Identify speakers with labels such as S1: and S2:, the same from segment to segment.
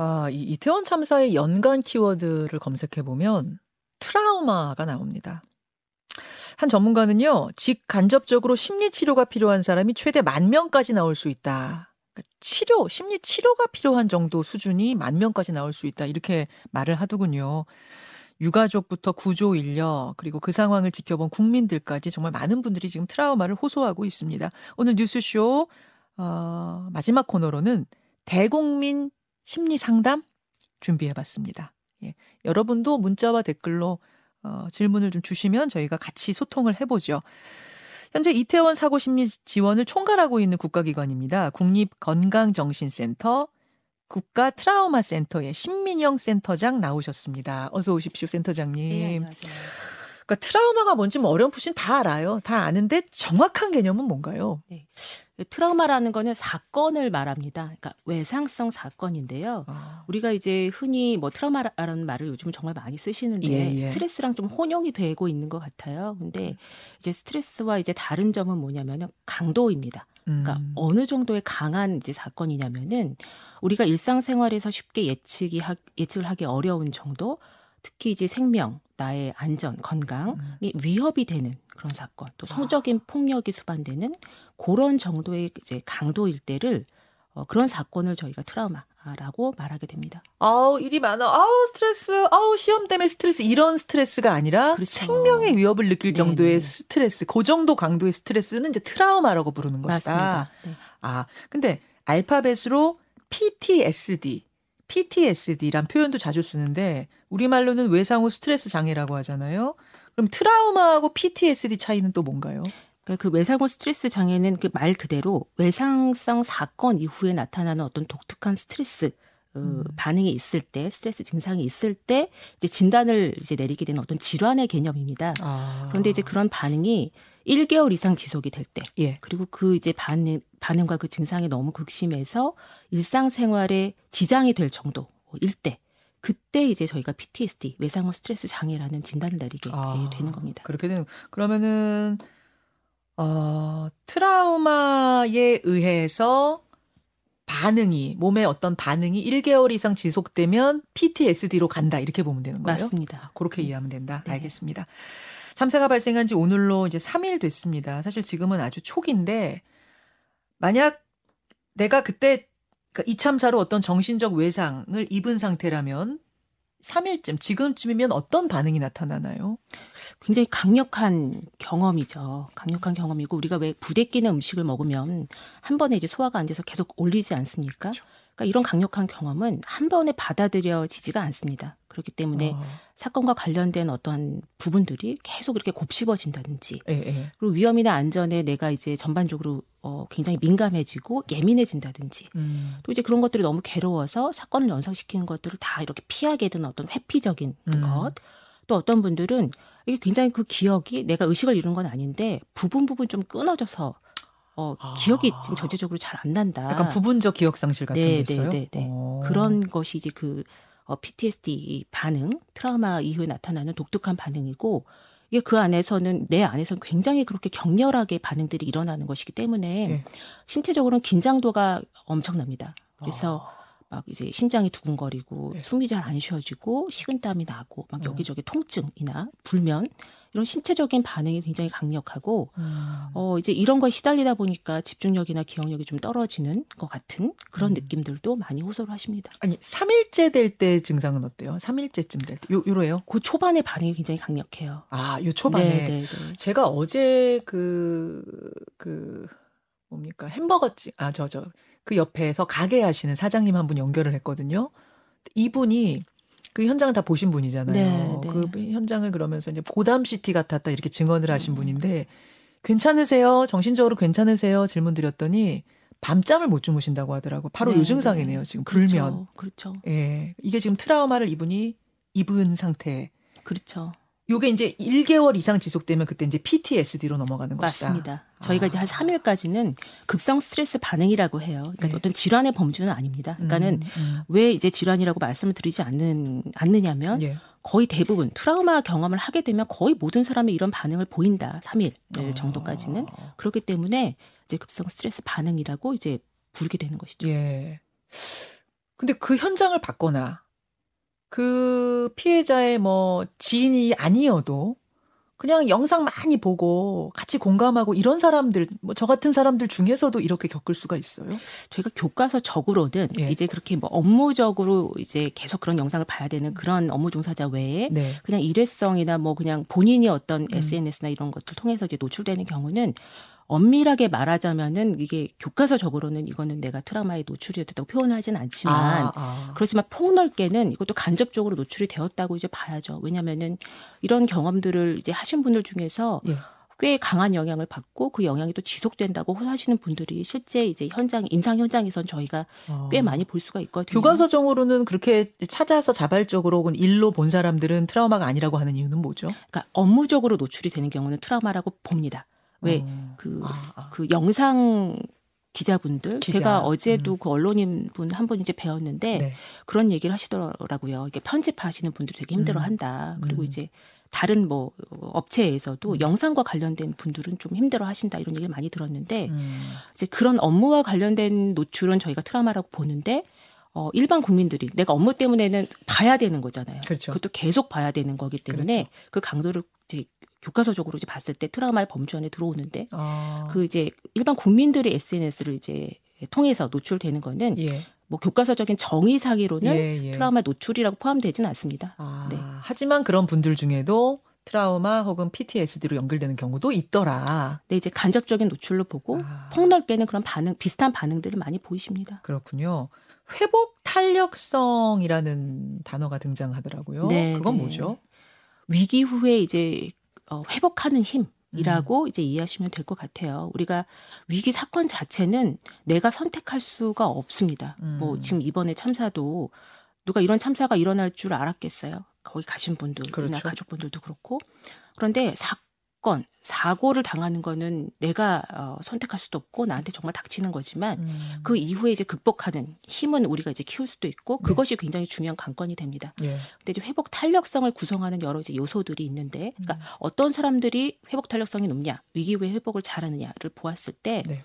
S1: 아, 이 이태원 참사의 연관 키워드를 검색해 보면 트라우마가 나옵니다. 한 전문가는요, 직간접적으로 심리 치료가 필요한 사람이 최대 만 명까지 나올 수 있다. 그러니까 치료, 심리 치료가 필요한 정도 수준이 만 명까지 나올 수 있다. 이렇게 말을 하더군요. 유가족부터 구조 인력, 그리고 그 상황을 지켜본 국민들까지 정말 많은 분들이 지금 트라우마를 호소하고 있습니다. 오늘 뉴스쇼, 어, 마지막 코너로는 대국민 심리 상담 준비해 봤습니다. 예. 여러분도 문자와 댓글로 어, 질문을 좀 주시면 저희가 같이 소통을 해보죠. 현재 이태원 사고 심리 지원을 총괄하고 있는 국가기관입니다. 국립건강정신센터 국가 트라우마 센터의 신민영 센터장 나오셨습니다. 어서 오십시오, 센터장님.
S2: 네, 안녕하세요.
S1: 그러니까 트라우마가 뭔지 뭐 어렴풋이 다 알아요. 다 아는데 정확한 개념은 뭔가요?
S2: 네. 트라우마라는 거는 사건을 말합니다. 그러니까 외상성 사건인데요.
S1: 아,
S2: 우리가 이제 흔히 뭐 트라우마라는 말을 요즘 정말 많이 쓰시는데
S1: 예, 예.
S2: 스트레스랑 좀 혼용이 되고 있는 것 같아요. 근데 이제 스트레스와 이제 다른 점은 뭐냐면은 강도입니다. 그러니까
S1: 음.
S2: 어느 정도의 강한 이제 사건이냐면은 우리가 일상생활에서 쉽게 예측이 하, 예측을 하기 어려운 정도, 특히 이제 생명, 나의 안전, 건강이
S1: 음.
S2: 위협이 되는 그런 사건, 또
S1: 아.
S2: 성적인 폭력이 수반되는 그런 정도의 이제 강도일 때를 어, 그런 사건을 저희가 트라우마라고 말하게 됩니다.
S1: 아우 일이 많아. 아우 스트레스. 아우 시험 때문에 스트레스. 이런 스트레스가 아니라
S2: 그렇죠.
S1: 생명의 위협을 느낄
S2: 네네.
S1: 정도의 스트레스. 그 정도 강도의 스트레스는 이제 트라우마라고 부르는 것이다.
S2: 맞습니다. 네.
S1: 아 근데 알파벳으로 PTSD. PTSD란 표현도 자주 쓰는데 우리말로는 외상 후 스트레스 장애라고 하잖아요. 그럼 트라우마하고 PTSD 차이는 또 뭔가요?
S2: 그러니까 그 외상후 스트레스 장애는 그 말 그대로 외상성 사건 이후에 나타나는 어떤 독특한 스트레스 어,
S1: 음.
S2: 반응이 있을 때 스트레스 증상이 있을 때 이제 진단을 이제 내리게 되는 어떤 질환의 개념입니다.
S1: 아.
S2: 그런데 이제 그런 반응이 1개월 이상 지속이 될 때,
S1: 예.
S2: 그리고 그 이제 반응, 반응과 그 증상이 너무 극심해서 일상생활에 지장이 될 정도일 때, 그때 이제 저희가 PTSD, 외상후 스트레스 장애라는 진단을 내리게
S1: 아,
S2: 되는 겁니다.
S1: 그렇게 되는 그러면은 어, 트라우마에 의해서 반응이 몸의 어떤 반응이 1개월 이상 지속되면 PTSD로 간다 이렇게 보면 되는 거예요.
S2: 맞습니다.
S1: 그렇게 이해하면 된다.
S2: 네.
S1: 알겠습니다. 참사가 발생한 지 오늘로 이제 3일 됐습니다. 사실 지금은 아주 초기인데 만약 내가 그때 그러니까 이 참사로 어떤 정신적 외상을 입은 상태라면 3일쯤 지금쯤이면 어떤 반응이 나타나나요?
S2: 굉장히 강력한 경험이죠. 강력한 경험이고 우리가 왜 부대 끼는 음식을 먹으면 한 번에 이제 소화가 안 돼서 계속 올리지 않습니까?
S1: 그렇죠.
S2: 그러니까 이런 강력한 경험은 한 번에 받아들여지지가 않습니다. 그렇기 때문에
S1: 어,
S2: 사건과 관련된 어떠한 부분들이 계속 이렇게 곱씹어진다든지
S1: 예, 예.
S2: 그리고 위험이나 안전에 내가 이제 전반적으로 어, 굉장히 민감해지고 예민해진다든지
S1: 음,
S2: 또 이제 그런 것들이 너무 괴로워서 사건을 연상시키는 것들을 다 이렇게 피하게 되는 어떤 회피적인
S1: 음.
S2: 것. 또 어떤 분들은 이게 굉장히 그 기억이 내가 의식을 잃은 건 아닌데 부분 부분 좀 끊어져서 어,
S1: 아.
S2: 기억이 진- 전체적으로 잘 안 난다.
S1: 약간 부분적 기억 상실 같은
S2: 네,
S1: 게 있어요.
S2: 네, 네, 네.
S1: 어.
S2: 그런 것이 이제 그 어, PTSD 반응, 트라우마 이후에 나타나는 독특한 반응이고 이게 그 안에서는 내 안에서는 굉장히 그렇게 격렬하게 반응들이 일어나는 것이기 때문에
S1: 예.
S2: 신체적으로는 긴장도가 엄청납니다. 그래서
S1: 아.
S2: 막 이제 심장이 두근거리고
S1: 네.
S2: 숨이 잘 안 쉬어지고 식은땀이 나고 막
S1: 어.
S2: 여기저기 통증이나 불면 이런 신체적인 반응이 굉장히 강력하고
S1: 음.
S2: 어 이제 이런 거에 시달리다 보니까 집중력이나 기억력이 좀 떨어지는 것 같은 그런
S1: 음.
S2: 느낌들도 많이 호소를 하십니다.
S1: 아니 3일째 될 때 증상은 어때요? 3일째쯤 될 때. 요 요래요?
S2: 그 초반에 반응이 굉장히 강력해요.
S1: 아, 요 초반에
S2: 네, 네, 네.
S1: 제가 어제 그, 그, 뭡니까, 햄버거집, 아, 저, 저, 그 옆에서 가게 하시는 사장님 한 분 연결을 했거든요. 이분이 그 현장을 다 보신 분이잖아요.
S2: 네, 네.
S1: 그 현장을 그러면서 이제 고담 시티 같았다 이렇게 증언을 하신
S2: 음.
S1: 분인데, 괜찮으세요? 정신적으로 괜찮으세요? 질문 드렸더니, 밤잠을 못 주무신다고 하더라고. 바로
S2: 네,
S1: 요 증상이네요, 지금.
S2: 그렇죠.
S1: 불면.
S2: 그렇죠.
S1: 예. 이게 지금 트라우마를 이분이 입은 상태.
S2: 그렇죠.
S1: 요게 이제 1개월 이상 지속되면 그때 이제 PTSD로 넘어가는 것이다.
S2: 맞습니다. 저희가 이제 한 3일까지는 급성 스트레스 반응이라고 해요. 그러니까
S1: 네.
S2: 어떤 질환의 범주는 아닙니다. 그러니까는
S1: 음, 음.
S2: 왜 이제 질환이라고 말씀을 드리지 않는 않느냐면
S1: 예.
S2: 거의 대부분 트라우마 경험을 하게 되면 거의 모든 사람이 이런 반응을 보인다. 3일
S1: 어.
S2: 정도까지는 그렇기 때문에 이제 급성 스트레스 반응이라고 이제 부르게 되는 것이죠.
S1: 예. 근데 그 현장을 봤거나 그 피해자의 뭐 지인이 아니어도 그냥 영상 많이 보고 같이 공감하고 이런 사람들 뭐 저 같은 사람들 중에서도 이렇게 겪을 수가 있어요.
S2: 저희가 교과서적으로는
S1: 예.
S2: 이제 그렇게 뭐 업무적으로 이제 계속 그런 영상을 봐야 되는 그런 업무 종사자 외에
S1: 네.
S2: 그냥 일회성이나 뭐 그냥 본인이 어떤
S1: 음.
S2: SNS나 이런 것들 통해서 이제 노출되는 경우는 엄밀하게 말하자면은 이게 교과서적으로는 이거는 내가 트라우마에 노출이 됐다고 표현을 하진 않지만
S1: 아, 아.
S2: 그렇지만 폭넓게는 이것도 간접적으로 노출이 되었다고 이제 봐야죠. 왜냐면은 이런 경험들을 이제 하신 분들 중에서
S1: 예.
S2: 꽤 강한 영향을 받고 그 영향이 또 지속된다고 하시는 분들이 실제 이제 현장 임상 현장에선 저희가
S1: 어.
S2: 꽤 많이 볼 수가 있거든요.
S1: 교과서적으로는 그렇게 찾아서 자발적으로 혹은 일로 본 사람들은 트라우마가 아니라고 하는 이유는 뭐죠?
S2: 그러니까 업무적으로 노출이 되는 경우는 트라우마라고 봅니다. 왜
S1: 어.
S2: 그
S1: 아, 아.
S2: 그 영상 기자분들
S1: 기자.
S2: 제가 어제도
S1: 음.
S2: 그 언론인 분 한 분 이제 배웠는데
S1: 네.
S2: 그런 얘기를 하시더라고요. 이게 편집하시는 분들이 되게 힘들어한다. 그리고
S1: 음.
S2: 이제 다른 뭐 업체에서도
S1: 음.
S2: 영상과 관련된 분들은 좀 힘들어 하신다 이런 얘기를 많이 들었는데
S1: 음.
S2: 이제 그런 업무와 관련된 노출은 저희가 트라우마라고 보는데 어 일반 국민들이 내가 업무 때문에는 봐야 되는 거잖아요.
S1: 그렇죠.
S2: 그것도 계속 봐야 되는 거기 때문에 그 강도를 교과서적으로 이제 봤을 때 트라우마의 범주 안에 들어오는데
S1: 아.
S2: 그 이제 일반 국민들의 SNS를 이제 통해서 노출되는 거는
S1: 예.
S2: 뭐 교과서적인 정의상으로는
S1: 예, 예.
S2: 트라우마 노출이라고 포함되지는 않습니다.
S1: 아,
S2: 네.
S1: 하지만 그런 분들 중에도 트라우마 혹은 PTSD로 연결되는 경우도 있더라.
S2: 근데 이제 간접적인 노출로 보고
S1: 아.
S2: 폭넓게는 그런 반응 비슷한 반응들을 많이 보이십니다.
S1: 그렇군요. 회복 탄력성이라는 단어가 등장하더라고요.
S2: 네,
S1: 그건
S2: 네.
S1: 뭐죠?
S2: 위기 후에 이제 어, 회복하는 힘 이라고
S1: 음.
S2: 이제 이해하시면 될 것 같아요. 우리가 위기 사건 자체는 내가 선택할 수가 없습니다.
S1: 음.
S2: 뭐 지금 이번에 참사도 누가 이런 참사가 일어날 줄 알았겠어요. 거기 가신 분들이나
S1: 그렇죠.
S2: 가족분들도 그렇고 그런데 사 건 사고를 당하는 거는 내가 어, 선택할 수도 없고 나한테 정말 닥치는 거지만
S1: 음.
S2: 그 이후에 이제 극복하는 힘은 우리가 이제 키울 수도 있고
S1: 네.
S2: 그것이 굉장히 중요한 관건이 됩니다.
S1: 예.
S2: 근데 이제 회복 탄력성을 구성하는 여러 이제 요소들이 있는데, 그러니까
S1: 음.
S2: 어떤 사람들이 회복 탄력성이 높냐, 위기 후에 회복을 잘하느냐를 보았을 때
S1: 네.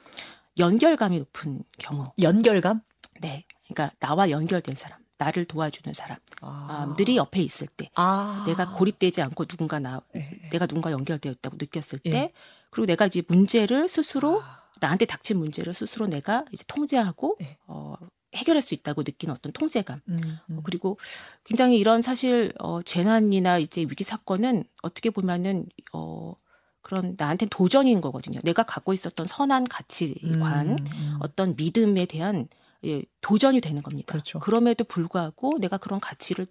S2: 연결감이 높은 경우,
S1: 연결감?
S2: 네, 그러니까 나와 연결된 사람, 나를 도와주는 사람들이 옆에 있을 때,
S1: 아.
S2: 내가 고립되지 않고 누군가 나,
S1: 예, 예.
S2: 내가 누군가 연결되었다고 느꼈을 때,
S1: 예.
S2: 그리고 내가 이제 문제를 스스로
S1: 아.
S2: 나한테 닥친 문제를 스스로 내가 이제 통제하고
S1: 네.
S2: 어, 해결할 수 있다고 느끼는 어떤 통제감.
S1: 음, 음.
S2: 어, 그리고 굉장히 이런 사실 어, 재난이나 이제 위기 사건은 어떻게 보면은 어, 그런 나한테 도전인 거거든요. 내가 갖고 있었던 선한 가치관,
S1: 음, 음.
S2: 어떤 믿음에 대한 예, 도전이 되는 겁니다.
S1: 그렇죠.
S2: 그럼에도 불구하고 내가 그런 가치를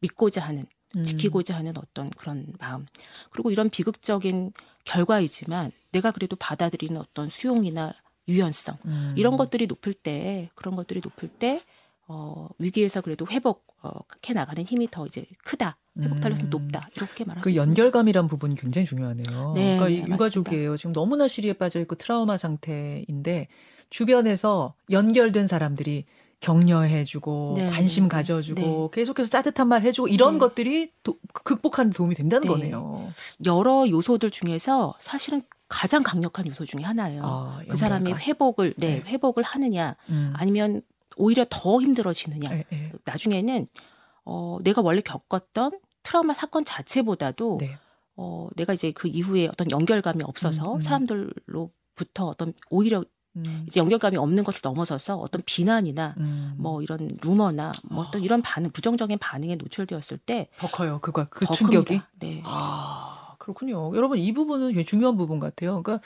S2: 믿고자 하는,
S1: 음.
S2: 지키고자 하는 어떤 그런 마음. 그리고 이런 비극적인 결과이지만 내가 그래도 받아들이는 어떤 수용이나 유연성
S1: 음.
S2: 이런 것들이 높을 때 그런 것들이 높을 때 어, 위기에서 그래도 회복 어, 해 나가는 힘이 더 이제 크다 회복 탄력성이
S1: 음.
S2: 높다 이렇게 말할
S1: 수그
S2: 있습니다.
S1: 연결감이란 부분이 굉장히 중요하네요.
S2: 네,
S1: 그러니까
S2: 네,
S1: 이 유가족이에요. 지금 너무나 시리에 빠져 있고 트라우마 상태인데 주변에서 연결된 사람들이 격려해주고
S2: 네,
S1: 관심
S2: 네,
S1: 가져주고 계속해서 따뜻한 말 해주고 이런
S2: 네.
S1: 것들이 도- 극복하는 데 도움이 된다는
S2: 네.
S1: 거네요.
S2: 여러 요소들 중에서 사실은 가장 강력한 요소 중에 하나예요.
S1: 아,
S2: 그 사람이. 회복을 네,
S1: 네.
S2: 회복을 하느냐
S1: 음.
S2: 아니면 오히려 더 힘들어지느냐
S1: 예, 예.
S2: 나중에는 어, 내가 원래 겪었던 트라우마 사건 자체보다도
S1: 네.
S2: 어, 내가 이제 그 이후에 어떤 연결감이 없어서
S1: 음, 음.
S2: 사람들로부터 어떤 오히려
S1: 음.
S2: 이제 연결감이 없는 것을 넘어서서 어떤 비난이나
S1: 음.
S2: 뭐 이런 루머나 뭐
S1: 아.
S2: 어떤 이런 반응 부정적인 반응에 노출되었을 때
S1: 더 커요. 그거
S2: 그더
S1: 충격이.
S2: 큽니다. 네.
S1: 아, 그렇군요. 여러분, 이 부분은 굉장히 중요한 부분 같아요. 그러니까,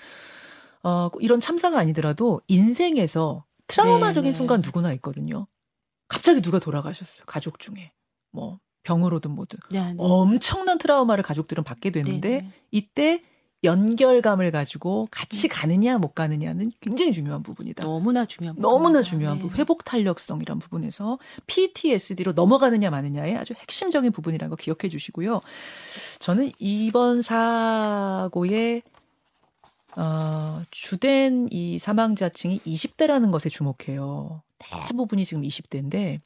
S1: 어, 이런 참사가 아니더라도 인생에서 트라우마적인
S2: 네, 네.
S1: 순간 누구나 있거든요. 갑자기 누가 돌아가셨어요. 가족 중에. 뭐, 병으로든 뭐든.
S2: 네, 네.
S1: 엄청난 트라우마를 가족들은 받게
S2: 네,
S1: 되는데,
S2: 네.
S1: 이때 연결감을 가지고 같이 가느냐, 못 가느냐는 굉장히 중요한 부분이다.
S2: 너무나 중요한
S1: 너무나
S2: 부분입니다.
S1: 중요한
S2: 네.
S1: 부분, 회복 탄력성이란 부분에서 PTSD로 넘어가느냐 마느냐의 아주 핵심적인 부분이라는 거 기억해 주시고요. 저는 이번 사고의 어, 주된 이 사망자층이 20대라는 것에 주목해요. 대부분이 지금 20대인데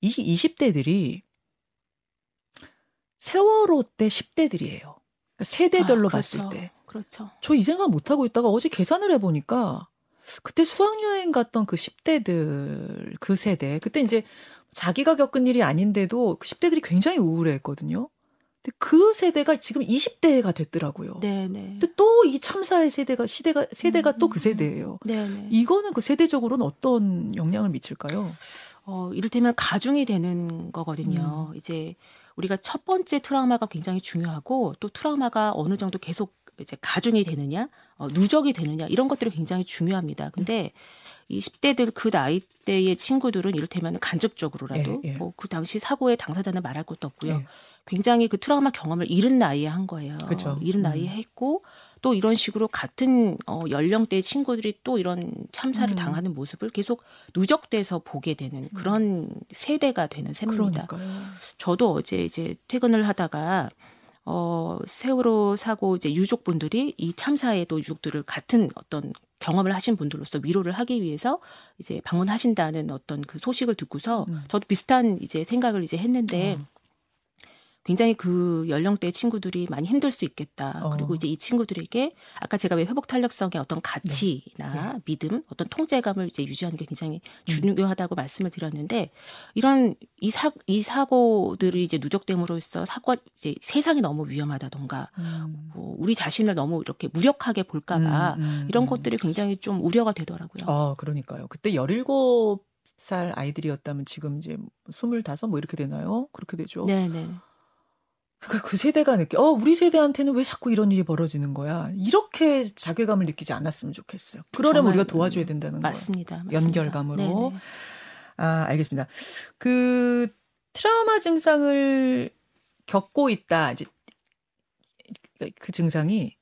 S1: 이 20대들이 세월호 때 10대들이에요. 그러니까 세대별로
S2: 아,
S1: 봤을
S2: 그렇죠.
S1: 때.
S2: 그렇죠.
S1: 저 이 생각 못 하고 있다가 어제 계산을 해 보니까 그때 수학여행 갔던 그 10대들 그 세대 그때 이제 자기가 겪은 일이 아닌데도 그 10대들이 굉장히 우울해했거든요. 근데 그 세대가 지금 20대가 됐더라고요.
S2: 네, 네.
S1: 근데 또 이 참사의 세대가 시대가 세대가
S2: 음,
S1: 또그
S2: 음,
S1: 세대예요.
S2: 네, 네.
S1: 이거는 그 세대적으로는 어떤 영향을 미칠까요?
S2: 어, 이를테면 가중이 되는 거거든요.
S1: 음.
S2: 이제 우리가 첫 번째 트라우마가 굉장히 중요하고 또 트라우마가 어느 정도 계속 이제 가중이 되느냐, 어, 누적이 되느냐 이런 것들이 굉장히 중요합니다. 근데 이 10대들 그 나이 대의 친구들은 이를테면 간접적으로라도
S1: 예, 예.
S2: 뭐그 당시 사고의 당사자는 말할 것도 없고요.
S1: 예.
S2: 굉장히 그 트라우마 경험을 이른 나이에 한 거예요.
S1: 그쵸.
S2: 이른 나이에
S1: 음.
S2: 했고 또 이런 식으로 같은 어, 연령대의 친구들이 또 이런 참사를
S1: 음.
S2: 당하는 모습을 계속 누적돼서 보게 되는 그런 세대가 되는 셈입니다.
S1: 그러니까요.
S2: 저도 어제 이제 퇴근을 하다가 어 세월호 사고 이제 유족분들이 이 참사에도 유족들을 같은 어떤 경험을 하신 분들로서 위로를 하기 위해서 이제 방문하신다는 어떤 그 소식을 듣고서
S1: 음.
S2: 저도 비슷한 이제 생각을 이제 했는데
S1: 어.
S2: 굉장히 그 연령대 친구들이 많이 힘들 수 있겠다.
S1: 어.
S2: 그리고 이제 이 친구들에게 아까 제가 왜 회복 탄력성의 어떤 가치나
S1: 네.
S2: 믿음, 어떤 통제감을 이제 유지하는 게 굉장히
S1: 음.
S2: 중요하다고 말씀을 드렸는데 이런 이 사 이 사고들이 이제 누적됨으로써 사고 이제 세상이 너무 위험하다던가
S1: 음.
S2: 뭐 우리 자신을 너무 이렇게 무력하게 볼까봐
S1: 음, 음,
S2: 이런
S1: 음.
S2: 것들이 굉장히 좀 우려가 되더라고요.
S1: 아, 그러니까요. 그때 17살 아이들이었다면 지금 이제 25, 뭐 이렇게 되나요? 그렇게 되죠.
S2: 네, 네.
S1: 그러니까 그 세대가 느껴, 어, 우리 세대한테는 왜 자꾸 이런 일이 벌어지는 거야? 이렇게 자괴감을 느끼지 않았으면 좋겠어요. 그러려면 우리가 도와줘야 된다는 거예요.
S2: 맞습니다. 맞습니다.
S1: 연결감으로.
S2: 네, 네.
S1: 아, 알겠습니다. 그 트라우마 증상을 겪고 있다. 이제 그 증상이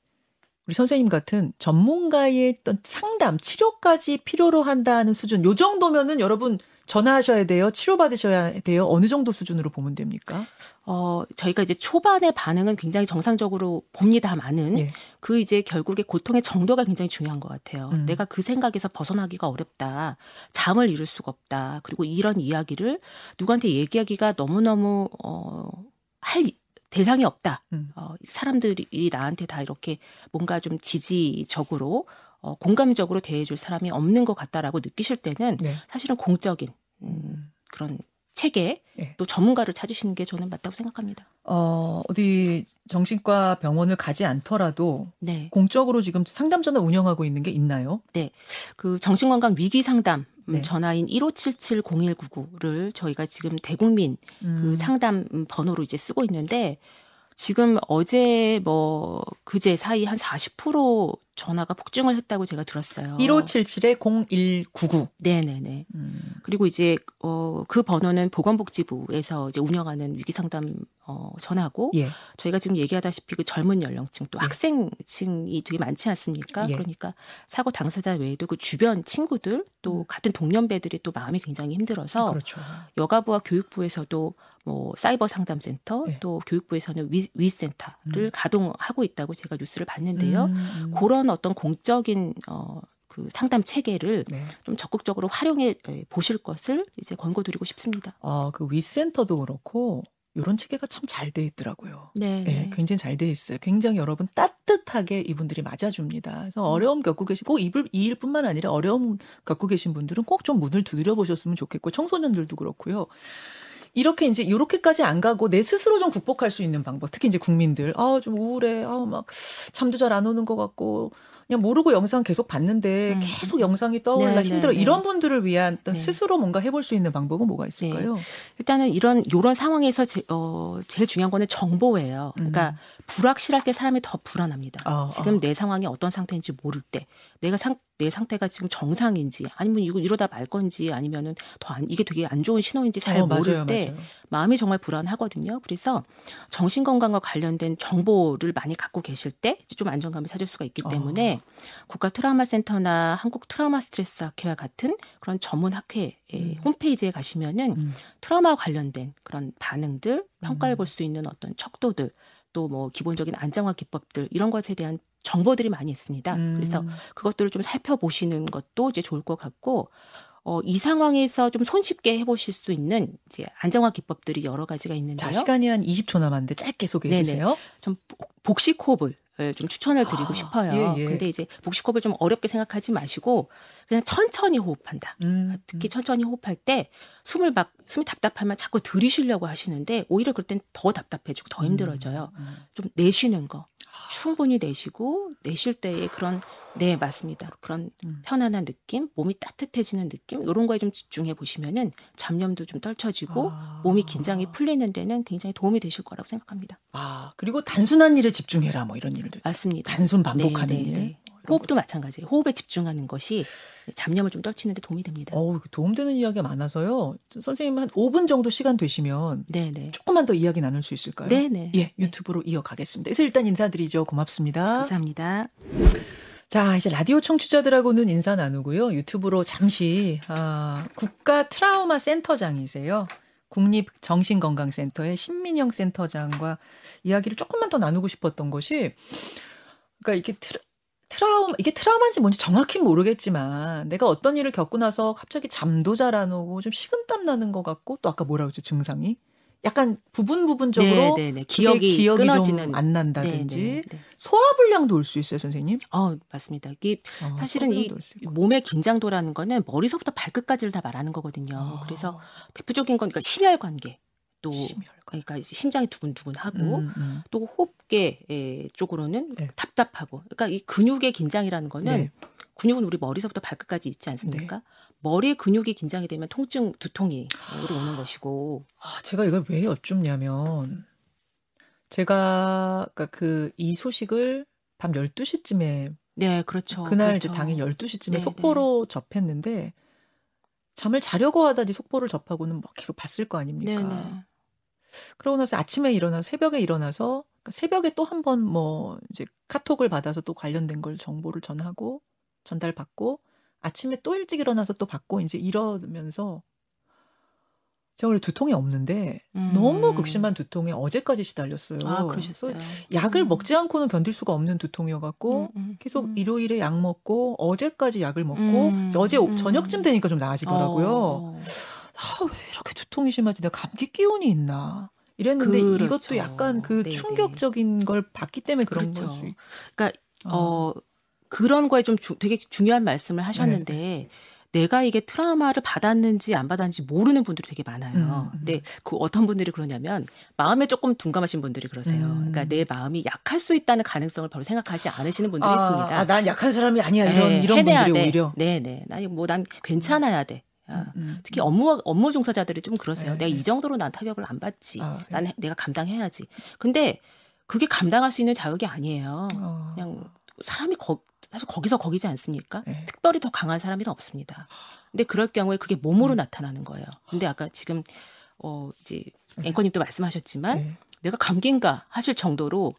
S1: 우리 선생님 같은 전문가의 어떤 상담, 치료까지 필요로 한다는 수준. 요 정도면은 여러분 전화하셔야 돼요. 치료받으셔야 돼요. 어느 정도 수준으로 보면 됩니까?
S2: 어, 저희가 이제 초반의 반응은 굉장히 정상적으로 봅니다만은
S1: 예.
S2: 그 이제 결국에 고통의 정도가 굉장히 중요한 것 같아요.
S1: 음.
S2: 내가 그 생각에서 벗어나기가 어렵다. 잠을 이룰 수가 없다. 그리고 이런 이야기를 누구한테 얘기하기가 너무너무, 어, 할 이- 대상이 없다.
S1: 음.
S2: 어, 사람들이 나한테 다 이렇게 뭔가 좀 지지적으로 어, 공감적으로 대해줄 사람이 없는 것 같다라고 느끼실 때는
S1: 네.
S2: 사실은 공적인 음,
S1: 음.
S2: 그런 체계
S1: 예.
S2: 또 전문가를 찾으시는 게 저는 맞다고 생각합니다.
S1: 어, 어디 정신과 병원을 가지 않더라도
S2: 네.
S1: 공적으로 지금 상담 전화 운영하고 있는 게 있나요?
S2: 그 정신건강 위기 상담 음,
S1: 네.
S2: 전화인 1577-0199를 저희가 지금 대국민
S1: 음.
S2: 그 상담 번호로 이제 쓰고 있는데 지금 어제 뭐 그제 사이 한 40% 전화가 폭증을 했다고 제가 들었어요.
S1: 1577에 0199.
S2: 네네네.
S1: 음.
S2: 그리고 이제 어 그 번호는 보건복지부에서 이제 운영하는 위기 상담 어 전화고
S1: 예.
S2: 저희가 지금 얘기하다시피 그 젊은 연령층 또
S1: 예.
S2: 학생층이 되게 많지 않습니까?
S1: 예.
S2: 그러니까 사고 당사자 외에도 그 주변 친구들 또
S1: 음.
S2: 같은 동년배들이 또 마음이 굉장히 힘들어서
S1: 그렇죠.
S2: 여가부와 교육부에서도 뭐 사이버 상담센터
S1: 예.
S2: 또 교육부에서는 위, 위센터를
S1: 음.
S2: 가동하고 있다고 제가 뉴스를 봤는데요.
S1: 음, 음.
S2: 그런 어떤 공적인 어, 그 상담 체계를
S1: 네.
S2: 좀 적극적으로 활용해 에, 보실 것을 이제 권고드리고 싶습니다.
S1: 아, 그 위센터도 그렇고 이런 체계가 참 잘 돼 있더라고요.
S2: 네.
S1: 예, 굉장히 잘 돼 있어요. 굉장히 여러분 따뜻하게 이분들이 맞아줍니다. 그래서 어려움 겪고 계시고 이일, 이 일뿐만 아니라 어려움 겪고 계신 분들은 꼭 좀 문을 두드려 보셨으면 좋겠고 청소년들도 그렇고요. 이렇게 이제 이렇게까지 안 가고 내 스스로 좀 극복할 수 있는 방법. 특히 이제 국민들 아 좀 우울해. 아 막 잠도 잘 안 오는 것 같고 그냥 모르고 영상 계속 봤는데
S2: 음.
S1: 계속 영상이 떠올라
S2: 네,
S1: 힘들어.
S2: 네, 네.
S1: 이런 분들을 위한 어떤
S2: 네.
S1: 스스로 뭔가 해볼 수 있는 방법은 뭐가 있을까요?
S2: 일단은 이런 요런 상황에서 제, 어, 제일 중요한 거는 정보예요. 그러니까
S1: 음.
S2: 불확실할 때 사람이 더 불안합니다.
S1: 아,
S2: 지금
S1: 아.
S2: 내 상황이 어떤 상태인지 모를 때, 내가 상, 내 상태가 지금 정상인지, 아니면 이거 이러다 말 건지, 아니면은 더 안, 이게 되게 안 좋은 신호인지 잘
S1: 어,
S2: 모를
S1: 맞아요,
S2: 때
S1: 맞아요.
S2: 마음이 정말 불안하거든요. 그래서 정신 건강과 관련된 정보를 많이 갖고 계실 때 좀 안정감을 찾을 수가 있기
S1: 어.
S2: 때문에 국가 트라우마 센터나 한국 트라우마 스트레스 학회와 같은 그런 전문 학회
S1: 음.
S2: 홈페이지에 가시면은
S1: 음.
S2: 트라우마 관련된 그런 반응들 평가해 볼 수 있는 어떤 척도들 또 뭐 기본적인 안정화 기법들 이런 것에 대한 정보들이 많이 있습니다.
S1: 음.
S2: 그래서 그것들을 좀 살펴보시는 것도 이제 좋을 것 같고 어, 이 상황에서 좀 손쉽게 해보실 수 있는 이제 안정화 기법들이 여러 가지가 있는데요.
S1: 자, 시간이 한 20초 남았는데 짧게 소개해
S2: 네네.
S1: 주세요.
S2: 좀 복- 복식호흡을 좀 추천을 드리고
S1: 아,
S2: 싶어요.
S1: 예, 예.
S2: 근데 이제 복식호흡을 좀 어렵게 생각하지 마시고 그냥 천천히 호흡한다.
S1: 음,
S2: 특히 천천히 호흡할 때 숨을 막 숨이 답답하면 자꾸 들이쉬려고 하시는데 오히려 그럴 땐 더 답답해지고 더 힘들어져요.
S1: 음.
S2: 좀 내쉬는 거 충분히 내쉬고 내쉴 때의 그런 네 맞습니다. 그런
S1: 음.
S2: 편안한 느낌, 몸이 따뜻해지는 느낌 이런 거에 좀 집중해 보시면은 잡념도 좀 떨쳐지고
S1: 아.
S2: 몸이 긴장이 풀리는 데는 굉장히 도움이 되실 거라고 생각합니다.
S1: 아 그리고 단순한 일에 집중해라 뭐 이런 일도
S2: 맞습니다.
S1: 단순 반복하는
S2: 네, 네,
S1: 일.
S2: 네. 호흡도 마찬가지예요. 호흡에 집중하는 것이 잡념을 좀 떨치는데 도움이 됩니다.
S1: 어우, 도움되는 이야기가 많아서요. 선생님 한 5분 정도 시간 되시면
S2: 네, 네.
S1: 조금만 더 이야기 나눌 수 있을까요?
S2: 네, 네.
S1: 예, 유튜브로 이어가겠습니다. 그래서 일단 인사드리죠. 고맙습니다.
S2: 감사합니다.
S1: 자, 이제 라디오 청취자들하고는 인사 나누고요. 유튜브로 잠시 아, 국가 트라우마 센터장이세요. 국립정신건강센터의 심민영 센터장과 이야기를 조금만 더 나누고 싶었던 것이 그러니까 이게 트라, 트라우마 이게 트라우마인지 뭔지 정확히 모르겠지만 내가 어떤 일을 겪고 나서 갑자기 잠도 잘 안 오고 좀 식은땀 나는 것 같고 또 아까 뭐라고 했죠 증상이 약간 부분 부분적으로
S2: 네, 네, 네. 기억이,
S1: 기억이
S2: 끊어지는
S1: 좀안 난다든지
S2: 네, 네, 네.
S1: 소화불량도 올 수 있어요 선생님.
S2: 어, 맞습니다. 이게
S1: 어,
S2: 사실은 이. 몸의 긴장도라는 거는 머리서부터 발끝까지를 다 말하는 거거든요.
S1: 아.
S2: 그래서 대표적인 건 그러니까 심혈 관계 또. 그러니까 이제 심장이 두근두근하고
S1: 음, 음.
S2: 또 호흡계 에, 쪽으로는
S1: 네.
S2: 답답하고 그러니까 이 근육의 긴장이라는 거는
S1: 네.
S2: 근육은 우리 머리서부터 발끝까지 있지 않습니까? 머리의 근육이 긴장이 되면 통증 두통이 우리 오는 것이고
S1: 아, 제가 이걸 왜 여쭙냐면 제가 그러니까 그이 소식을 밤 12시쯤에
S2: 네 그렇죠.
S1: 그날 이제
S2: 그렇죠.
S1: 당일 12시쯤에
S2: 네,
S1: 속보로 접했는데 잠을 자려고 하다지 속보를 접하고는 막 계속 봤을 거 아닙니까?
S2: 네네.
S1: 그러고 나서 아침에 일어나 새벽에 일어나서 그러니까 새벽에 또 한 번 뭐 이제 카톡을 받아서 또 관련된 걸 정보를 전하고 전달받고 아침에 또 일찍 일어나서 또 받고 이제 이러면서 제가 원래 두통이 없는데
S2: 음.
S1: 너무 극심한 두통에 어제까지 시달렸어요.
S2: 아 그러셨어요.
S1: 약을
S2: 음.
S1: 먹지 않고는 견딜 수가 없는 두통이어 갖고
S2: 음, 음,
S1: 계속
S2: 음.
S1: 일요일에 약 먹고 어제까지 약을 먹고
S2: 음,
S1: 어제
S2: 음.
S1: 저녁쯤 되니까 좀 나아지더라고요.
S2: 어.
S1: 아, 왜 이렇게 두통이 심하지? 내가 감기 기운이 있나? 이랬는데
S2: 그렇죠.
S1: 이것도 약간 그
S2: 네네.
S1: 충격적인 걸 봤기 때문에 그런
S2: 그렇죠.
S1: 걸 수. 있-
S2: 그러니까 어 그런 거에 좀 주- 되게 중요한 말씀을 하셨는데
S1: 네,
S2: 내가 이게 트라우마를 받았는지 안 받았는지 모르는 분들이 되게 많아요.
S1: 음, 음.
S2: 근데 그 어떤 분들이 그러냐면 마음에 조금 둔감하신 분들이 그러세요.
S1: 음.
S2: 그러니까 내 마음이 약할 수 있다는 가능성을 별로 생각하지 않으시는 분들이
S1: 아,
S2: 있습니다.
S1: 아, 난 약한 사람이 아니야. 이런
S2: 네,
S1: 이런 분들이
S2: 돼.
S1: 오히려.
S2: 네네. 난뭐난 괜찮아야 돼. 아,
S1: 음,
S2: 특히 업무 업무 종사자들이 좀 그러세요.
S1: 네,
S2: 내가
S1: 네.
S2: 이 정도로 난 타격을 안 받지.
S1: 아, 네.
S2: 난 내가 감당해야지. 근데 그게 감당할 수 있는 자격이 아니에요.
S1: 어.
S2: 그냥 사람이 거, 사실 거기서 거기지 않습니까?
S1: 네.
S2: 특별히 더 강한 사람이 없습니다. 근데 그럴 경우에 그게 몸으로
S1: 음.
S2: 나타나는 거예요. 근데 아까 지금 어 이제 앵커님도 말씀하셨지만
S1: 네.
S2: 내가 감기인가 하실 정도로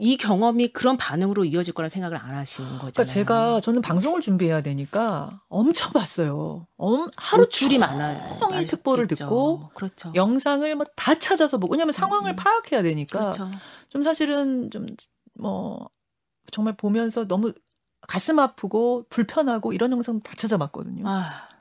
S2: 이 경험이 그런 반응으로 이어질 거란 생각을 안 하시는 거잖아요.
S1: 그러니까 제가 저는 방송을 준비해야 되니까 엄청 봤어요. 엄, 하루
S2: 줄이
S1: 종일
S2: 많아요.
S1: 특보를
S2: 알겠죠.
S1: 듣고
S2: 그렇죠.
S1: 영상을 뭐 다 찾아서 보고 왜냐면 상황을
S2: 음.
S1: 파악해야 되니까
S2: 그렇죠.
S1: 좀 사실은 좀 뭐 정말 보면서 너무 가슴 아프고 불편하고 이런 영상 다 찾아봤거든요.
S2: 아, 음,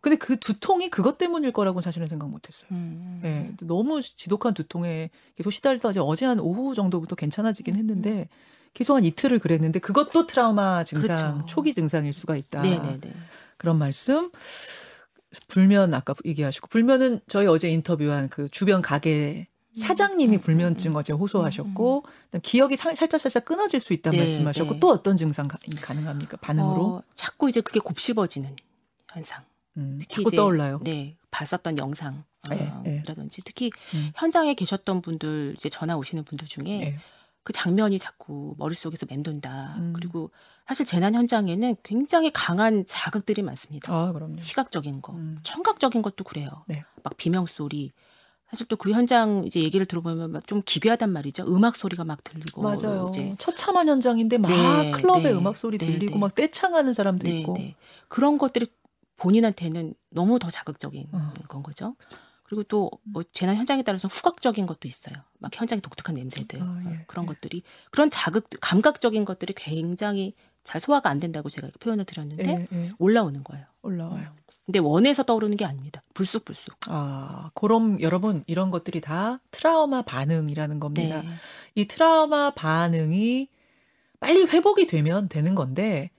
S1: 근데 그 두통이 그것 때문일 거라고는 사실은 생각 못했어요.
S2: 음,
S1: 예, 너무 지독한 두통에 계속 시달리다 어제 어제 한 오후 정도부터 괜찮아지긴 했는데 계속 한 이틀을 그랬는데 그것도 트라우마 증상,
S2: 그렇죠.
S1: 초기 증상일 수가 있다.
S2: 네네네.
S1: 그런 말씀. 불면 아까 얘기하시고 불면은 저희 어제 인터뷰한 그 주변 가게 사장님이
S2: 음,
S1: 불면증
S2: 음,
S1: 어제 호소하셨고 기억이 살- 살짝 살짝 끊어질 수 있다는
S2: 네,
S1: 말씀하셨고
S2: 네.
S1: 또 어떤 증상 가, 가능합니까 반응으로
S2: 어, 자꾸 이제 그게 곱씹어지는 현상.
S1: 음,
S2: 특히 이제
S1: 떠올라요.
S2: 네, 봤었던 영상.
S1: 네,
S2: 어,
S1: 네.
S2: 라든지 특히
S1: 음.
S2: 현장에 계셨던 분들 이제 전화 오시는 분들 중에
S1: 예.
S2: 그 장면이 자꾸 머릿속에서 맴돈다.
S1: 음.
S2: 그리고 사실 재난 현장에는 굉장히 강한 자극들이 많습니다.
S1: 아 그럼요.
S2: 시각적인 거,
S1: 음.
S2: 청각적인 것도 그래요.
S1: 네.
S2: 막 비명 소리. 사실 또 그 현장 이제 얘기를 들어보면 막 좀 기괴하단 말이죠. 음악 소리가 막 들리고
S1: 맞아요.
S2: 이제
S1: 처참한 현장인데 막
S2: 네,
S1: 클럽에
S2: 네,
S1: 음악 소리
S2: 네,
S1: 들리고
S2: 네.
S1: 막 떼창하는 사람도
S2: 네,
S1: 있고.
S2: 네. 그런 것들이 본인한테는 너무 더 자극적인
S1: 어.
S2: 건 거죠. 그리고 또 뭐 재난 현장에 따라서 후각적인 것도 있어요. 막 현장의 독특한 냄새들
S1: 아, 예,
S2: 어, 그런
S1: 예.
S2: 것들이 그런 자극 감각적인 것들이 굉장히 잘 소화가 안 된다고 제가 표현을 드렸는데
S1: 예, 예.
S2: 올라오는 거예요.
S1: 올라와요.
S2: 근데 원에서 떠오르는 게 아닙니다. 불쑥불쑥.
S1: 아, 그럼 여러분 이런 것들이 다 트라우마 반응이라는 겁니다.
S2: 네.
S1: 이 트라우마 반응이 빨리 회복이 되면 되는 건데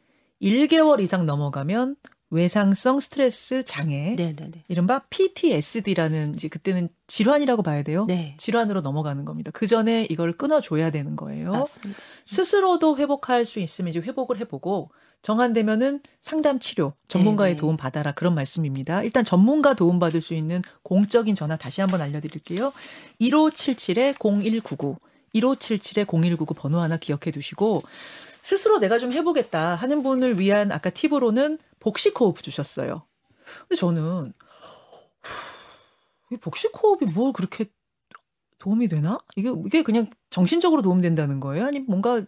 S1: 1개월 이상 넘어가면 외상성 스트레스 장애,
S2: 네, 네, 네.
S1: 이른바 PTSD라는 이제 그때는 질환이라고 봐야 돼요.
S2: 네.
S1: 질환으로 넘어가는 겁니다. 그 전에 이걸 끊어줘야 되는 거예요.
S2: 맞습니다.
S1: 스스로도 회복할 수 있으면 이제 회복을 해보고 정한되면은 상담 치료 전문가의
S2: 네네.
S1: 도움 받아라 그런 말씀입니다. 일단 전문가 도움 받을 수 있는 공적인 전화 다시 한번 알려드릴게요. 1577에 0199 1577에 0199 번호 하나 기억해 두시고 스스로 내가 좀 해보겠다 하는 분을 위한 아까 팁으로는 복식 호흡 주셨어요. 근데 저는 이 복식 호흡이 뭘 그렇게 도움이 되나? 이게 이게 그냥 정신적으로 도움된다는 거예요? 아니면 뭔가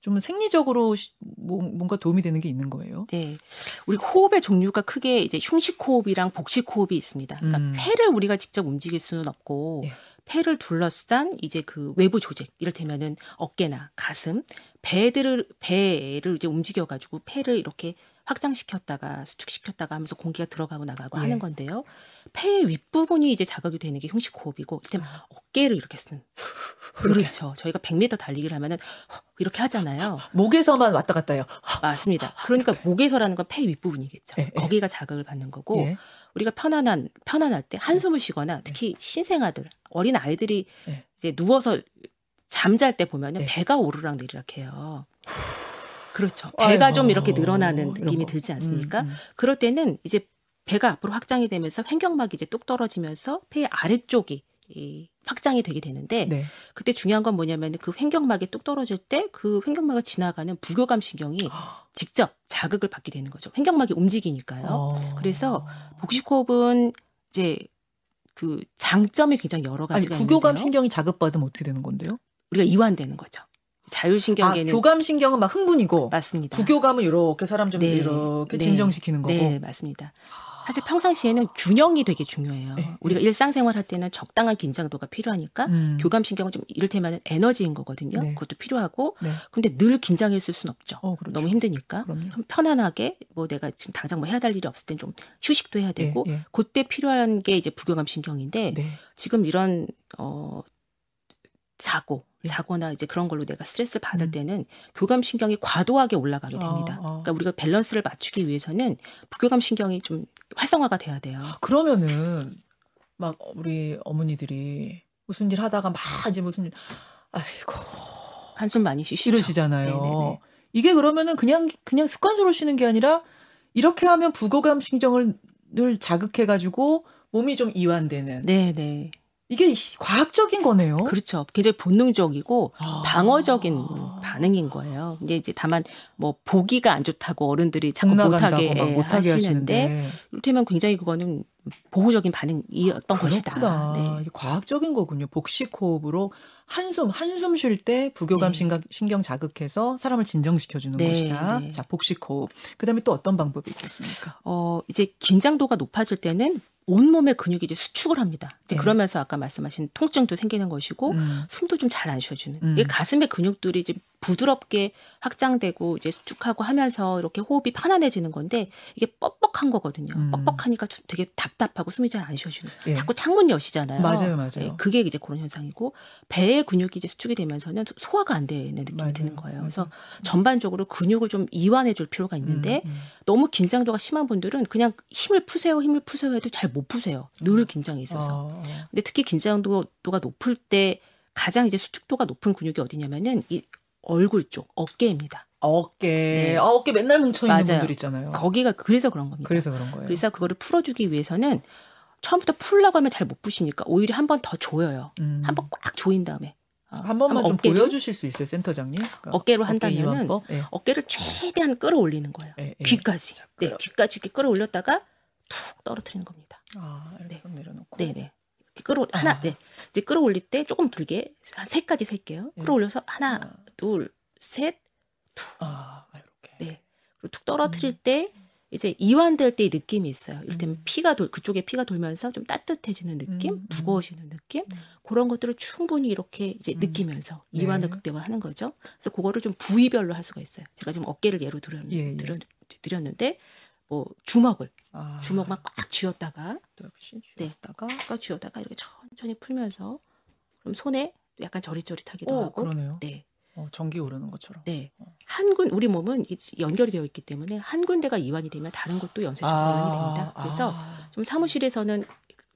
S1: 좀 생리적으로 시- 뭐- 뭔가 도움이 되는 게 있는 거예요?
S2: 네. 우리 호흡의 종류가 크게 이제 흉식 호흡이랑 복식 호흡이 있습니다. 그러니까
S1: 음.
S2: 폐를 우리가 직접 움직일 수는 없고
S1: 예.
S2: 폐를 둘러싼 이제 그 외부 조직 이를테면은 어깨나 가슴, 배들을 배를 이제 움직여 가지고 폐를 이렇게 확장시켰다가 수축시켰다가 하면서 공기가 들어가고 나가고
S1: 예.
S2: 하는 건데요. 폐의 윗부분이 이제 자극이 되는 게 흉식 호흡이고 이를테면 어깨를 이렇게 쓰는 그렇죠. 저희가 100m 달리기를 하면은 이렇게 하잖아요.
S1: 목에서만 왔다 갔다 해요.
S2: 맞습니다. 그러니까 목에서라는 건 폐 윗부분이겠죠.
S1: 예, 예.
S2: 거기가 자극을 받는 거고
S1: 예.
S2: 우리가 편안한 편안할 때 한숨을 쉬거나 특히 신생아들 어린 아이들이
S1: 예.
S2: 이제 누워서 잠잘 때 보면은
S1: 예.
S2: 배가 오르락 내리락 해요. 그렇죠. 배가 좀 이렇게 늘어나는 느낌이
S1: 거.
S2: 들지 않습니까?
S1: 음, 음.
S2: 그럴 때는 이제 배가 앞으로 확장이 되면서 횡격막이 이제 뚝 떨어지면서 폐 아래쪽이 이 확장이 되게 되는데
S1: 네.
S2: 그때 중요한 건 뭐냐면 그 횡격막이 뚝 떨어질 때 그 횡격막을 지나가는 부교감 신경이 직접 자극을 받게 되는 거죠. 횡격막이 움직이니까요.
S1: 어.
S2: 그래서 복식호흡은 이제 그 장점이 굉장히 여러
S1: 아니
S2: 가지가
S1: 부교감
S2: 있는데요.
S1: 신경이 자극받으면 어떻게 되는 건데요?
S2: 우리가 이완되는 거죠.
S1: 아,
S2: 자율신경계는
S1: 교감 신경은 막 흥분이고
S2: 맞습니다.
S1: 부교감은 이렇게 사람 좀
S2: 네.
S1: 이렇게
S2: 네.
S1: 진정시키는 거고.
S2: 네, 맞습니다. 사실 평상시에는 균형이 되게 중요해요.
S1: 네.
S2: 우리가 일상생활 할 때는 적당한 긴장도가 필요하니까
S1: 음.
S2: 교감신경은 좀 이를테면 에너지인 거거든요.
S1: 네.
S2: 그것도 필요하고
S1: 네.
S2: 근데 늘 긴장했을 수는 없죠.
S1: 어, 그렇죠.
S2: 너무 힘드니까
S1: 그럼요.
S2: 좀 편안하게 뭐 내가 지금 당장 뭐 해야 될 일이 없을 땐 좀 휴식도 해야 되고
S1: 예, 예.
S2: 그때 필요한 게 이제 부교감 신경인데
S1: 네.
S2: 지금 이런 어 사고
S1: 예.
S2: 사고나 이제 그런 걸로 내가 스트레스를 받을
S1: 음.
S2: 때는 교감 신경이 과도하게 올라가게 됩니다.
S1: 아, 아.
S2: 그러니까 우리가 밸런스를 맞추기 위해서는 부교감 신경이 좀 활성화가 돼야 돼요.
S1: 그러면은 막 우리 어머니들이 무슨 일 하다가 막 이제 무슨 일 아이고
S2: 한숨 많이 쉬시죠.
S1: 이러시잖아요.
S2: 네네네.
S1: 이게 그러면은 그냥 그냥 습관적으로 쉬는 게 아니라 이렇게 하면 부교감 신경을 늘 자극해 가지고 몸이 좀 이완되는
S2: 네, 네.
S1: 이게 과학적인 거네요.
S2: 그렇죠. 굉장히 본능적이고
S1: 아.
S2: 방어적인 반응인 거예요. 근데 이제 다만 뭐 보기가 안 좋다고 어른들이 자꾸
S1: 못
S2: 못하게
S1: 못하게
S2: 하시는데 이를테면 굉장히 그거는 보호적인 반응이었던 것이다.
S1: 그렇구나.
S2: 네.
S1: 이게 과학적인 거군요. 복식 호흡으로 한숨 한숨 쉴 때 부교감
S2: 네.
S1: 신경, 신경 자극해서 사람을 진정시켜 주는
S2: 네,
S1: 것이다.
S2: 네.
S1: 자, 복식 호흡. 그다음에 또 어떤 방법이 있겠습니까?
S2: 어, 이제 긴장도가 높아질 때는 온몸의 근육이 이제 수축을 합니다.
S1: 네.
S2: 그러면서 아까 말씀하신 통증도 생기는 것이고
S1: 음.
S2: 숨도 좀 잘 안 쉬어주는.
S1: 음.
S2: 가슴의 근육들이 이제 부드럽게 확장되고 이제 수축하고 하면서 이렇게 호흡이 편안해지는 건데 이게 뻑뻑한 거거든요.
S1: 음.
S2: 뻑뻑하니까 수- 되게 답답하고 숨이 잘 안 쉬어지는.
S1: 예.
S2: 자꾸 창문 여시잖아요.
S1: 맞아요, 맞아요.
S2: 예, 그게 이제 그런 현상이고 배의 근육이 이제 수축이 되면서는 소화가 안 되는 느낌이
S1: 맞아요,
S2: 드는 거예요. 그래서
S1: 맞아요.
S2: 전반적으로 근육을 좀 이완해 줄 필요가 있는데
S1: 음, 음.
S2: 너무 긴장도가 심한 분들은 그냥 힘을 푸세요, 힘을 푸세요 해도 잘 못 푸세요. 늘 긴장이 있어서.
S1: 어,
S2: 근데 특히 긴장도가 높을 때 가장 이제 수축도가 높은 근육이 어디냐면은 이 얼굴 쪽, 어깨입니다.
S1: 어깨.
S2: 네.
S1: 아, 어깨 맨날 뭉쳐 있는
S2: 맞아요.
S1: 분들 있잖아요.
S2: 거기가 그래서 그런 겁니다.
S1: 그래서 그런 거예요.
S2: 그래서 그거를 풀어주기 위해서는 처음부터 풀라고 하면 잘 못 푸시니까 오히려 한 번 더 조여요.
S1: 음.
S2: 한번 꽉 조인 다음에 어,
S1: 한 번만
S2: 한번
S1: 좀
S2: 어깨를-
S1: 보여주실 수 있어요, 센터장님? 그러니까
S2: 어깨로
S1: 어깨
S2: 한다면은
S1: 이완법? 예.
S2: 어깨를 최대한 끌어올리는 거예요.
S1: 예, 예.
S2: 귀까지.
S1: 자,
S2: 네. 귀까지 이렇게 끌어올렸다가 툭 떨어뜨리는 겁니다.
S1: 아, 이렇게
S2: 네.
S1: 좀 내려놓고.
S2: 네, 네. 끌어 하나,
S1: 아.
S2: 네. 이제 끌어올릴 때 조금 길게 한 세 가지 셀게요.
S1: 예.
S2: 끌어올려서 하나,
S1: 하나,
S2: 둘, 셋,
S1: 아, 이렇게.
S2: 네. 그리고 툭 떨어뜨릴 때 이제 이완될 때의 느낌이 있어요. 이를테면
S1: 음.
S2: 피가 돌 그쪽에 피가 돌면서 좀 따뜻해지는 느낌,
S1: 음, 음.
S2: 무거워지는 느낌
S1: 음.
S2: 그런 것들을 충분히 이렇게 이제
S1: 음.
S2: 느끼면서
S1: 네.
S2: 이완을 극대화하는 거죠. 그래서 그거를 좀 부위별로 할 수가 있어요. 제가 지금 어깨를 예로 들었,
S1: 예, 예.
S2: 들었, 드렸는데 뭐 주먹을
S1: 아,
S2: 주먹만 꽉 쥐었다가
S1: 또 역시
S2: 네.
S1: 쥐었다가.
S2: 꽉 쥐었다가 이렇게 천천히 풀면서 그럼 손에 약간 저릿저릿하기도
S1: 오,
S2: 하고
S1: 그러네요.
S2: 네.
S1: 어, 전기 오르는 것처럼.
S2: 네.
S1: 어.
S2: 한 군, 우리 몸은 연결이 되어 있기 때문에 한 군데가 이완이 되면 다른 곳도 연쇄적으로 이완이 됩니다. 그래서
S1: 아.
S2: 좀 사무실에서는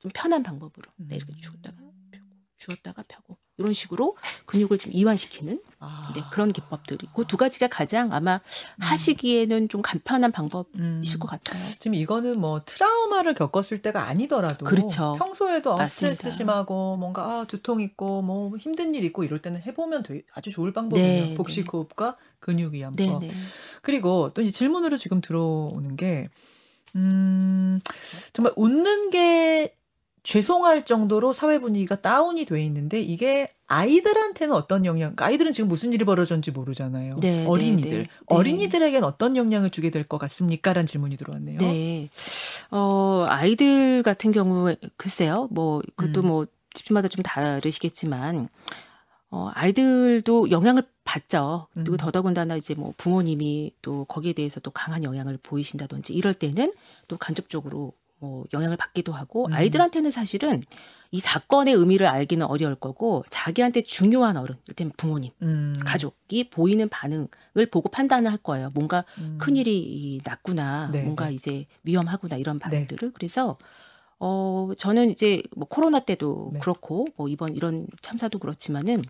S2: 좀 편한 방법으로 네, 이렇게
S1: 음.
S2: 주었다가 펴고, 주었다가 펴고 이런 식으로 근육을 좀 이완시키는
S1: 아.
S2: 네, 그런 기법들이 그두 가지가 가장 아마 하시기에는 좀 간편한 방법이실
S1: 음.
S2: 것 같아요.
S1: 지금 이거는 뭐 트라우마를 겪었을 때가 아니더라도
S2: 그렇죠.
S1: 평소에도 아. 스트레스 심하고 뭔가 아, 두통 있고 뭐 힘든 일 있고 이럴 때는 해보면 되게 아주 좋을 방법이에요.
S2: 네,
S1: 복식 호흡과 근육 이완법.
S2: 네, 네.
S1: 그리고 또 이제 질문으로 지금 들어오는 게, 음, 정말 웃는 게 죄송할 정도로 사회 분위기가 다운이 돼 있는데 이게 아이들한테는 어떤 영향, 아이들은 지금 무슨 일이 벌어졌는지 모르잖아요.
S2: 네,
S1: 어린이들.
S2: 네, 네.
S1: 어린이들에게는 어떤 영향을 주게 될 것 같습니까? 라는 질문이 들어왔네요.
S2: 네. 어, 아이들 같은 경우에, 글쎄요, 뭐, 그것도
S1: 음.
S2: 뭐, 집집마다 좀 다르시겠지만, 어, 아이들도 영향을 받죠. 그리고
S1: 음.
S2: 더더군다나 이제 뭐 부모님이 또 거기에 대해서 또 강한 영향을 보이신다든지 이럴 때는 또 간접적으로 뭐 영향을 받기도 하고
S1: 음.
S2: 아이들한테는 사실은 이 사건의 의미를 알기는 어려울 거고 자기한테 중요한 어른, 이를테면 부모님,
S1: 음.
S2: 가족이 보이는 반응을 보고 판단을 할 거예요. 뭔가
S1: 음.
S2: 큰 일이 이 났구나,
S1: 네,
S2: 뭔가
S1: 네.
S2: 이제 위험하구나 이런 반응들을 그래서 어 저는 이제 뭐 코로나 때도
S1: 네.
S2: 그렇고 뭐 이번 이런 참사도 그렇지만은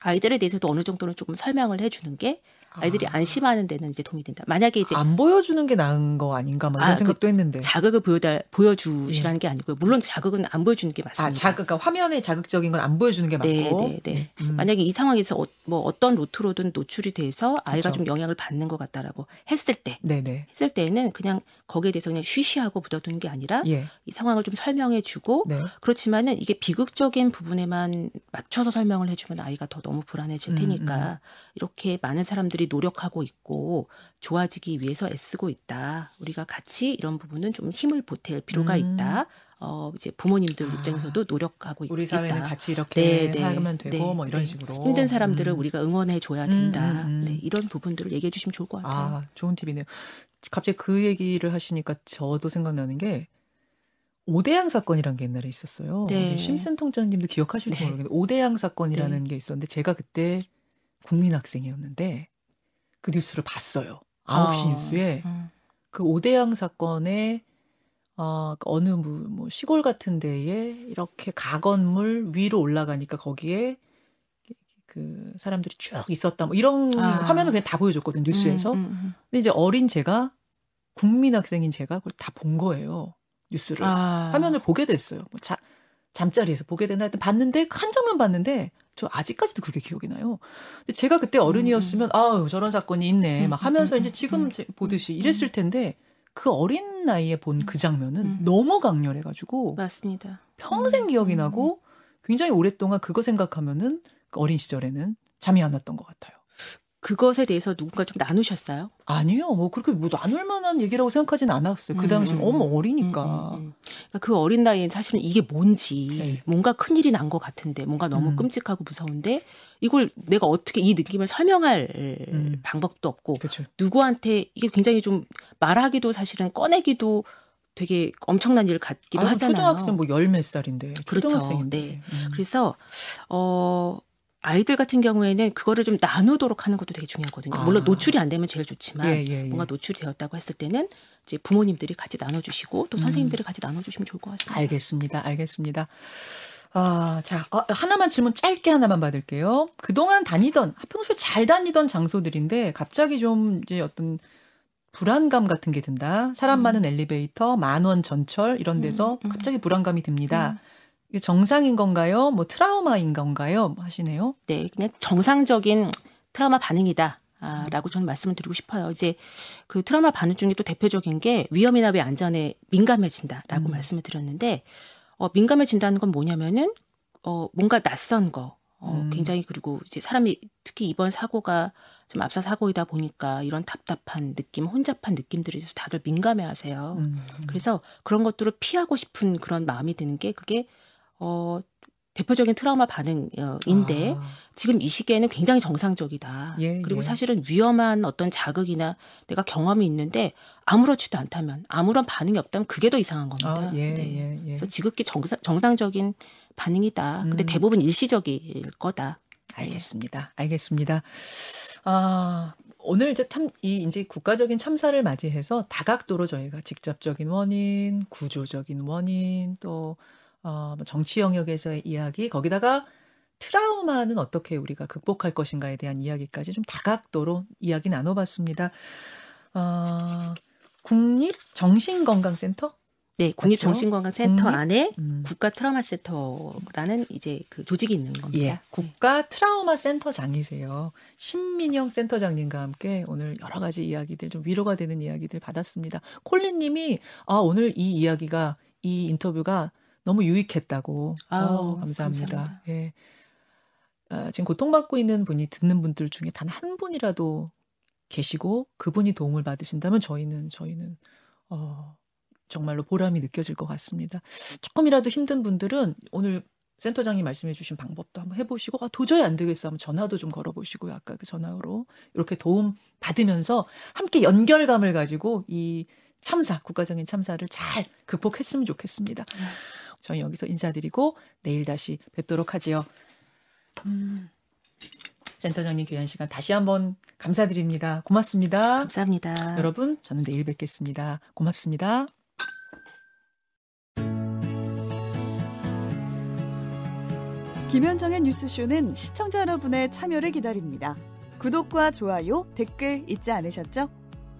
S2: 아이들에 대해서도 어느 정도는 조금 설명을 해주는 게 아이들이
S1: 아.
S2: 안심하는 데는 이제 도움이 된다. 만약에 이제
S1: 안 보여주는 게 나은 거 아닌가 막 이런
S2: 아,
S1: 생각도 했는데.
S2: 자극을 보여달 보여주시라는 게 아니고요. 물론 자극은 안 보여주는 게
S1: 아,
S2: 맞습니다.
S1: 자극, 그러니까 화면에 자극적인 건 안 보여주는 게
S2: 네,
S1: 맞고.
S2: 네, 네.
S1: 음.
S2: 만약에 이 상황에서 어, 뭐 어떤 루트로든 노출이 돼서 아이가
S1: 그쵸.
S2: 좀 영향을 받는 것 같다라고 했을 때
S1: 네 네.
S2: 했을 때에는 그냥 거기에 대해서 그냥 쉬쉬하고 묻어두는 게 아니라
S1: 예.
S2: 이 상황을 좀 설명해주고
S1: 네.
S2: 그렇지만은 이게 비극적인 부분에만 맞춰서 설명을 해주면 아이가 더 너무 불안해질
S1: 음,
S2: 테니까 이렇게 많은 사람들이 노력하고 있고 좋아지기 위해서 애쓰고 있다. 우리가 같이 이런 부분은 좀 힘을 보탤 필요가
S1: 음.
S2: 있다. 어 이제 부모님들
S1: 아,
S2: 입장에서도 노력하고 있-
S1: 우리 사회는
S2: 있다.
S1: 같이 이렇게
S2: 네, 네,
S1: 하면 되고
S2: 네,
S1: 뭐 이런
S2: 네.
S1: 식으로
S2: 힘든 사람들을
S1: 음.
S2: 우리가 응원해 줘야
S1: 음,
S2: 된다.
S1: 음, 음.
S2: 네, 이런 부분들을 얘기해 주시면 좋을 것 같아요.
S1: 아, 좋은 팁이네요. 갑자기 그 얘기를 하시니까 저도 생각나는 게 오대양 사건이란 게 옛날에 있었어요.
S2: 네.
S1: 심슨 통장님도 기억하실지
S2: 네.
S1: 모르겠는데 오대양 사건이라는 게 있었는데 제가 그때 국민학생이었는데 그 뉴스를 봤어요. 9시
S2: 어,
S1: 뉴스에
S2: 음.
S1: 그 오대양 사건에 어, 그 어느 뭐, 뭐 시골 같은 데에 이렇게 가건물 위로 올라가니까 거기에 그 사람들이 쭉 있었다 뭐 이런
S2: 아.
S1: 화면을 그냥 다 보여줬거든 뉴스에서.
S2: 음, 음, 음.
S1: 근데 이제 어린 제가 국민 학생인 제가 그걸 다 본 거예요 뉴스를
S2: 아.
S1: 화면을 보게 됐어요. 뭐 자, 잠자리에서 보게 됐나 하여튼 봤는데 한 장면 봤는데 저 아직까지도 그게 기억이 나요. 근데 제가 그때 어른이었으면 아유 저런 사건이 있네 막 하면서 이제 지금 보듯이 이랬을 텐데 그 어린 나이에 본 그 장면은
S2: 음.
S1: 너무 강렬해가지고
S2: 맞습니다.
S1: 평생
S2: 음,
S1: 기억이
S2: 음.
S1: 나고 굉장히 오랫동안 그거 생각하면은 그 어린 시절에는 잠이 안 왔던 것 같아요.
S2: 그것에 대해서 누군가 좀 나누셨어요?
S1: 아니요, 뭐 그렇게 뭐 나눌 만한 얘기라고 생각하진 않았어요. 그 당시
S2: 음, 음,
S1: 어머
S2: 음.
S1: 어리니까.
S2: 음, 음, 음. 그러니까 그 어린 나이엔 사실은 이게 뭔지
S1: 네.
S2: 뭔가 큰 일이 난 것 같은데 뭔가 너무
S1: 음.
S2: 끔찍하고 무서운데 이걸 내가 어떻게 이 느낌을 설명할
S1: 음.
S2: 방법도 없고
S1: 그렇죠.
S2: 누구한테 이게 굉장히 좀 말하기도 사실은 꺼내기도 되게 엄청난 일 같기도
S1: 아유,
S2: 하잖아요.
S1: 초등학생 뭐 열 몇 살인데
S2: 그렇죠.
S1: 초등학생인데.
S2: 네.
S1: 음.
S2: 그래서 어 아이들 같은 경우에는 그거를 좀 나누도록 하는 것도 되게 중요하거든요.
S1: 아.
S2: 물론 노출이 안 되면 제일 좋지만
S1: 예, 예, 예.
S2: 뭔가 노출이 되었다고 했을 때는 이제 부모님들이 같이 나눠주시고 또
S1: 음.
S2: 선생님들이 같이 나눠주시면 좋을 것 같습니다.
S1: 알겠습니다. 알겠습니다. 아, 자, 어, 하나만 질문 짧게 하나만 받을게요. 그동안 다니던, 평소에 잘 다니던 장소들인데, 갑자기 좀 이제 어떤 불안감 같은 게 든다. 사람
S2: 음.
S1: 많은 엘리베이터, 만원 전철, 이런 데서
S2: 음, 음.
S1: 갑자기 불안감이 듭니다.
S2: 음.
S1: 이게 정상인 건가요? 뭐 트라우마인 건가요? 뭐 하시네요.
S2: 네, 그냥 정상적인 트라우마 반응이다. 아, 라고 저는 말씀을 드리고 싶어요. 이제 그 트라우마 반응 중에 또 대표적인 게 위험이나 왜 안전에 민감해진다라고
S1: 음.
S2: 말씀을 드렸는데 어, 민감해진다는 건 뭐냐면은 어, 뭔가 낯선 거 어,
S1: 음.
S2: 굉장히 그리고 이제 사람이 특히 이번 사고가 좀 앞서 사고이다 보니까 이런 답답한 느낌, 혼잡한 느낌들에 대해서 다들 민감해하세요.
S1: 음.
S2: 그래서 그런 것들을 피하고 싶은 그런 마음이 드는 게 그게 어 대표적인 트라우마 반응인데
S1: 아,
S2: 지금 이 시기에는 굉장히 정상적이다.
S1: 예,
S2: 그리고
S1: 예.
S2: 사실은 위험한 어떤 자극이나 내가 경험이 있는데 아무렇지도 않다면 아무런 반응이 없다면 그게 더 이상한 겁니다.
S1: 아, 예,
S2: 네.
S1: 예, 예.
S2: 그래서 지극히 정상, 정상적인 반응이다. 근데
S1: 음.
S2: 대부분 일시적일 거다. 네.
S1: 알겠습니다. 알겠습니다. 아, 오늘 이제 참, 이 이제 국가적인 참사를 맞이해서 다각도로 저희가 직접적인 원인, 구조적인 원인, 또, 어, 뭐 정치 영역에서의 이야기, 거기다가 트라우마는 어떻게 우리가 극복할 것인가에 대한 이야기까지 좀 다각도로 이야기 나눠봤습니다. 어, 국립정신건강센터?
S2: 네, 국립정신건강센터
S1: 국립?
S2: 안에
S1: 음.
S2: 국가 트라우마 센터라는 이제 그 조직이 있는 겁니다.
S1: 예, 국가 트라우마 센터장이세요. 신민영 센터장님과 함께 오늘 여러 가지 이야기들 좀 위로가 되는 이야기들 받았습니다. 콜린 님이 아 오늘 이 이야기가 이 인터뷰가 너무 유익했다고.
S2: 아우,
S1: 어, 감사합니다.
S2: 감사합니다.
S1: 예. 아, 지금 고통받고 있는 분이 듣는 분들 중에 단 한 분이라도 계시고 그분이 도움을 받으신다면 저희는 저희는 어, 정말로 보람이 느껴질 것 같습니다. 조금이라도 힘든 분들은 오늘 센터장님 말씀해 주신 방법도 한번 해보시고 아, 도저히 안 되겠어 하면 전화도 좀 걸어보시고요. 아까 그 전화로 이렇게 도움 받으면서 함께 연결감을 가지고 이 참사, 국가적인 참사를 잘 극복했으면 좋겠습니다. 저희 여기서 인사드리고 내일 다시 뵙도록 하지요. 음, 센터장님 귀한 시간 다시 한번 감사드립니다. 고맙습니다.
S2: 감사합니다.
S1: 여러분, 저는 내일 뵙겠습니다. 고맙습니다.
S3: 김현정의 뉴스쇼는 시청자 여러분의 참여를 기다립니다. 구독과 좋아요, 댓글 잊지 않으셨죠?